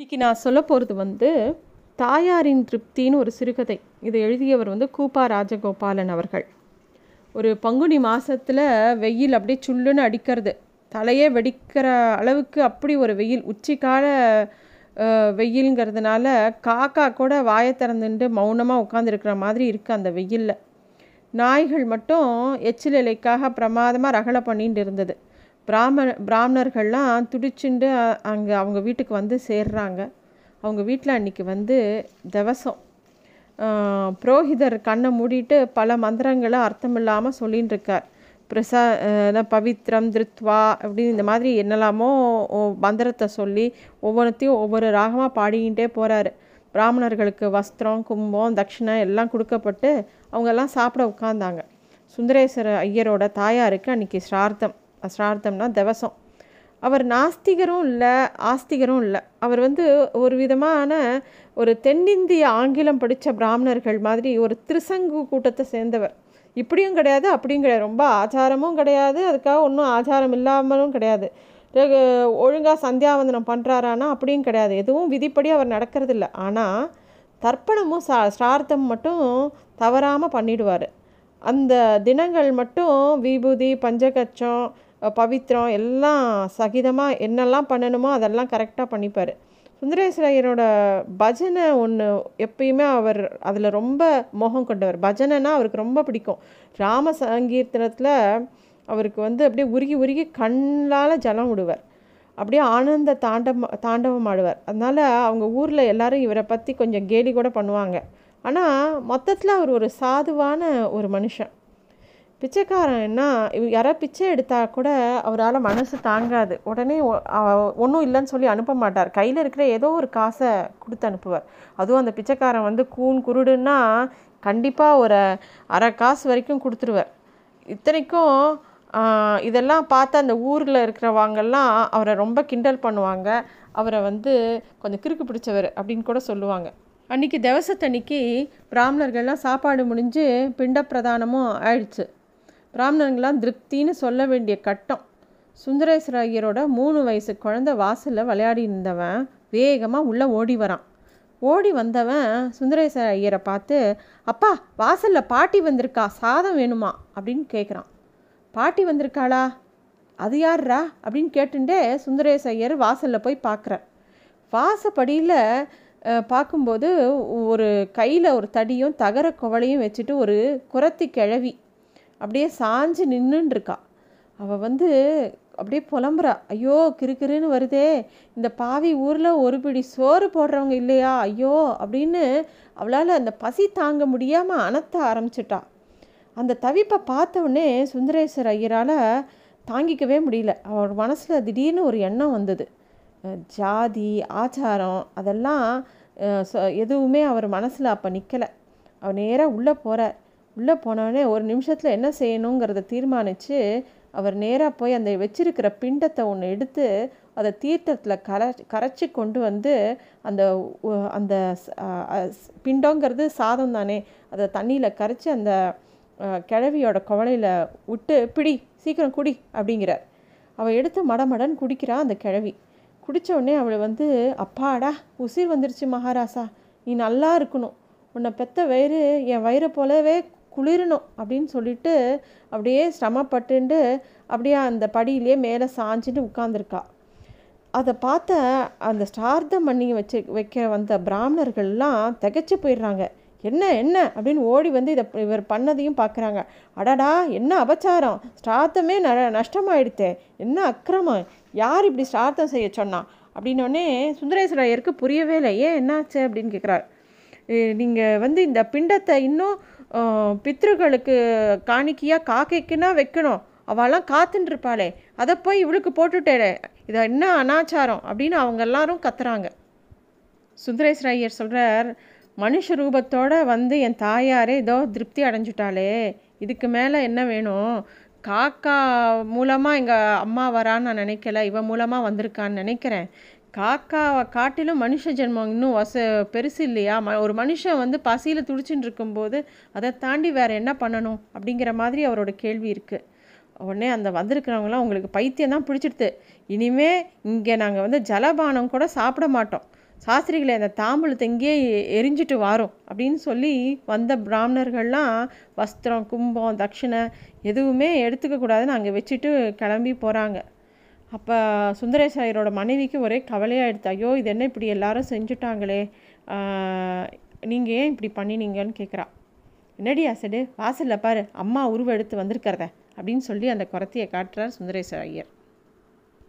இன்றைக்கி நான் சொல்ல போகிறது வந்து தாயாரின் திருப்தின்னு ஒரு சிறுகதை. இதை எழுதியவர் வந்து கூப்பா ராஜகோபாலன் அவர்கள். ஒரு பங்குனி மாதத்தில் வெயில் அப்படியே சுல்லுன்னு அடிக்கிறது. தலையே வெடிக்கிற அளவுக்கு அப்படி ஒரு வெயில். உச்சிக்கால வெயில்ங்கிறதுனால வெயிலுங்கிறதுனால காக்கா கூட வாயை திறந்துட்டு மௌனமாக உட்காந்துருக்கிற மாதிரி இருக்குது அந்த வெயிலில். நாய்கள் மட்டும் எச்சில் இலைக்காக பிரமாதமாக ரகலை பண்ணிட்டு இருந்தது. பிராமண பிராமணர்கள்லாம் துடிச்சுண்டு அங்கே அவங்க வீட்டுக்கு வந்து சேர்றாங்க. அவங்க வீட்டில் அன்னைக்கு வந்து திவசம். புரோகிதர் கண்ணை மூடிட்டு பல மந்திரங்களை அர்த்தம் இல்லாமல் சொல்லின்னு இருக்கார் பிரசா பவித்ரம் திருத்வா அப்படின்னு இந்த மாதிரி என்னெல்லாமோ மந்திரத்தை சொல்லி ஒவ்வொன்றத்தையும் ஒவ்வொரு ராகமாக பாடிக்கிட்டே போகிறாரு பிராமணர்களுக்கு வஸ்திரம் கும்பம் தட்சிணை எல்லாம் கொடுக்கப்பட்டு அவங்கெல்லாம் சாப்பிட உட்காந்தாங்க சுந்தரேஸ்வர ஐயரோட தாயாருக்கு அன்றைக்கி ஸ்ரார்த்தம் சிரார்த்தம்னா திவசம். அவர் நாஸ்திகரும் இல்லை ஆஸ்திகரும் இல்லை. அவர் வந்து ஒரு விதமான ஒரு தென்னிந்திய ஆங்கிலம் படித்த பிராமணர்கள் மாதிரி ஒரு திருசங்கு கூட்டத்தை சேர்ந்தவர். இப்படியும் கிடையாது அப்படியும் கிடையாது. ரொம்ப ஆச்சாரமும் கிடையாது அதுக்காக ஒன்றும் ஆச்சாரம் இல்லாமலும் கிடையாது. ஒழுங்காக சந்தியாவந்தனம் பண்ணுறாரானா அப்படியும் கிடையாது. எதுவும் விதிப்படி அவர் நடக்கிறதில்ல. ஆனால் தர்ப்பணமும் சா ஸ்ரார்த்தம் மட்டும் தவறாமல் பண்ணிடுவார். அந்த தினங்கள் மட்டும் விபூதி பஞ்சகச்சம் பவித்ரம் எல்லாம் சகிதமாக என்னெல்லாம் பண்ணணுமோ அதெல்லாம் கரெக்டாக பண்ணிப்பார். சுந்தரேஸ்வரையரோட பஜனை ஒன்று எப்பயுமே அவர் அதில் ரொம்ப மோகம் கொண்டவர். பஜனைனா அவருக்கு ரொம்ப பிடிக்கும். ராம சங்கீர்த்தனத்தில் அவருக்கு வந்து அப்படியே உருகி உருகி கண்ணால் ஜலம் விடுவார். அப்படியே ஆனந்த தாண்டம் தாண்டவம் ஆடுவார். அதனால் அவங்க ஊரில் எல்லாரும் இவரை பற்றி கொஞ்சம் கேலி கூட பண்ணுவாங்க. ஆனால் மொத்தத்தில் அவர் ஒரு சாதுவான ஒரு மனுஷன். பிச்சைக்காரன் என்ன இவ- பிச்சை எடுத்தால் கூட அவரால் மனசு தாங்காது. உடனே ஒன்றும் இல்லைன்னு சொல்லி அனுப்ப மாட்டார். கையில் இருக்கிற ஏதோ ஒரு காசை கொடுத்து அனுப்புவார். அதுவும் அந்த பிச்சைக்காரன் வந்து கூன் குருடுன்னா கண்டிப்பாக ஒரு அரை காசு வரைக்கும் கொடுத்துருவார். இத்தனைக்கும் இதெல்லாம் பார்த்து அந்த ஊரில் இருக்கிறவங்கெல்லாம் அவரை ரொம்ப கிண்டல் பண்ணுவாங்க. அவரை வந்து கொஞ்சம் கிறுக்கு பிடிச்சவர் அப்படின்னு கூட சொல்லுவாங்க. அன்றைக்கி திவசத்தன்னைக்கு பிராமணர்கள்லாம் சாப்பாடு முடிஞ்சு பிண்ட பிரதானமும் ஆயிடுச்சு. பிராமணர்கள்லாம் திருப்தின்னு சொல்ல வேண்டிய கட்டம். சுந்தரேஸ்வர ஐயரோட மூணு வயசு குழந்தை வாசலில் விளையாடி இருந்தவன் வேகமாக உள்ளே ஓடி வரான். ஓடி வந்தவன் சுந்தரேஸ்வர ஐயரை பார்த்து அப்பா வாசலில் பாட்டி வந்திருக்கா சாதம் வேணுமா? அப்படின்னு கேட்குறான் பாட்டி வந்திருக்காளா? அது யார்ரா அப்படின்னு கேட்டுட்டே சுந்தரேஸ் ஐயர் வாசலில் போய் பார்க்குறார் வாசப்படியில் பார்க்கும்போது ஒரு கையில் ஒரு தடியும் தகர குவளையும் வச்சுட்டு ஒரு குரத்தி கிழவி அப்படியே சாஞ்சு நின்றுன்னு இருக்கா அவள் வந்து அப்படியே புலம்புறா. ஐயோ கிறுகிறுன்னு வருதே. இந்த பாவி ஊரில் ஒரு பிடி சோறு போடுறவங்க இல்லையா? ஐயோ அப்படின்னு அவளால் அந்த பசி தாங்க முடியாமல் அனத்த ஆரம்பிச்சிட்டா. அந்த தவிப்பை பார்த்தவொடனே சுந்தரேஸ்வர் ஐயரால் தாங்கிக்கவே முடியல. அவர் மனசில் திடீர்னு ஒரு எண்ணம் வந்தது. ஜாதி ஆச்சாரம் அதெல்லாம் எதுவுமே அவர் மனசில் அப்போ நிற்கலை அவர் நேராக உள்ளே போகிறார் உள்ளே போனோடனே ஒரு நிமிஷத்தில் என்ன செய்யணுங்கிறத தீர்மானித்து அவர் நேராக போய் அந்த வச்சிருக்கிற பிண்டத்தை ஒன்று எடுத்து அதை தீர்த்தத்தில் கரை கரைச்சி கொண்டு வந்து அந்த அந்த பிண்டோங்கிறது பிண்டங்கிறது சாதம் தானே. அதை தண்ணியில் கரைச்சி அந்த கிழவியோட குவளையில் விட்டு பிடி சீக்கிரம் குடி அப்படிங்கிறார். அவள் எடுத்து மடமடன் குடிக்கிறா அந்த கிழவி. குடித்த உடனே அவளை வந்து அப்பாடா உசிர் வந்துருச்சு மகாராசா. நீ நல்லா இருக்கணும். உன்னை பெத்த வயிறு என் வயிறை போலவே குளிரணும் அப்படின்னு சொல்லிட்டு அப்படியே சிரமப்பட்டுண்டு அப்படியே அந்த படியிலே மேலே சாஞ்சிட்டு உட்காந்துருக்கா அதை பார்த்த அந்த ஸ்டார்த்தம் பண்ணி வச்சு வைக்க வந்த பிராமணர்கள்லாம் திகச்சு போயிடுறாங்க. என்ன என்ன? அப்படின்னு ஓடி வந்து இதை இவர் பண்ணதையும் பார்க்குறாங்க. அடடா என்ன அபச்சாரம்? ஸ்டார்த்தமே ந நஷ்டமாயிடுத்தே. என்ன அக்கிரமம்? யார் இப்படி ஸ்டார்த்தம் செய்ய சொன்னா? அப்படின்னோடனே சுந்தரேஸ்வர ஐயருக்கு புரியவே இல்லை. ஏன் என்னாச்சு? அப்படின்னு கேட்குறாரு. நீங்கள் வந்து இந்த பிண்டத்தை இன்னும் பித்ருகளுக்கு காணிக்கையாக காக்கைக்குன்னா வைக்கணும். அவெல்லாம் காத்துன்னு இருப்பாளே அதை போய் இவளுக்கு போட்டுட்டேளே இதை என்ன அனாச்சாரம் அப்படின்னு அவங்க எல்லாரும் கத்துறாங்க. சுந்தரேஸ்வர ஐயர் சொல்கிறார் மனுஷ ரூபத்தோட வந்து என் தாயாரே ஏதோ திருப்தி அடைஞ்சுட்டாளே. இதுக்கு மேலே என்ன வேணும்? காக்கா மூலமாக எங்கள் அம்மா வரான்னு நான் நினைக்கல. இவன் மூலமாக வந்திருக்கான்னு நினைக்கிறேன். காக்காவை காட்டிலும் மனுஷ ஜென்மம் இன்னும் வச பெருசு இல்லையா? ம ஒரு மனுஷன் வந்து பசியில் துடிச்சுட்டு இருக்கும்போது அதை தாண்டி வேறு என்ன பண்ணணும் அப்படிங்கிற மாதிரி அவரோட கேள்வி இருக்குது உடனே அந்த வந்திருக்கிறவங்களாம் உங்களுக்கு பைத்தியம் தான் பிடிச்சிடுது இனிமே இங்கே நாங்கள் வந்து ஜலபானம் கூட சாப்பிட மாட்டோம். சாஸ்திரிகளை அந்த தாம்பூலத்தை இங்கேயே எரிஞ்சிட்டு வாரோம் அப்படின்னு சொல்லி வந்த பிராமணர்கள்லாம் வஸ்திரம் கும்பம் தட்சிணை எதுவுமே எடுத்துக்கக்கூடாதுன்னு அங்கே வச்சுட்டு கிளம்பி போகிறாங்க அப்போ சுந்தரேசாயரோட மனைவிக்கு ஒரே கவலையாக எடுத்து ஐயோ இது என்ன இப்படி எல்லாரும் செஞ்சுட்டாங்களே? நீங்கள் ஏன் இப்படி பண்ணினீங்கன்னு கேட்குறா என்னடி அசடு? வாசலில் பாரு அம்மா உருவம் எடுத்து வந்திருக்கிறத அப்படின்னு சொல்லி அந்த குரத்தையை காட்டுறார் சுந்தரேஸ்வர ஐயர்.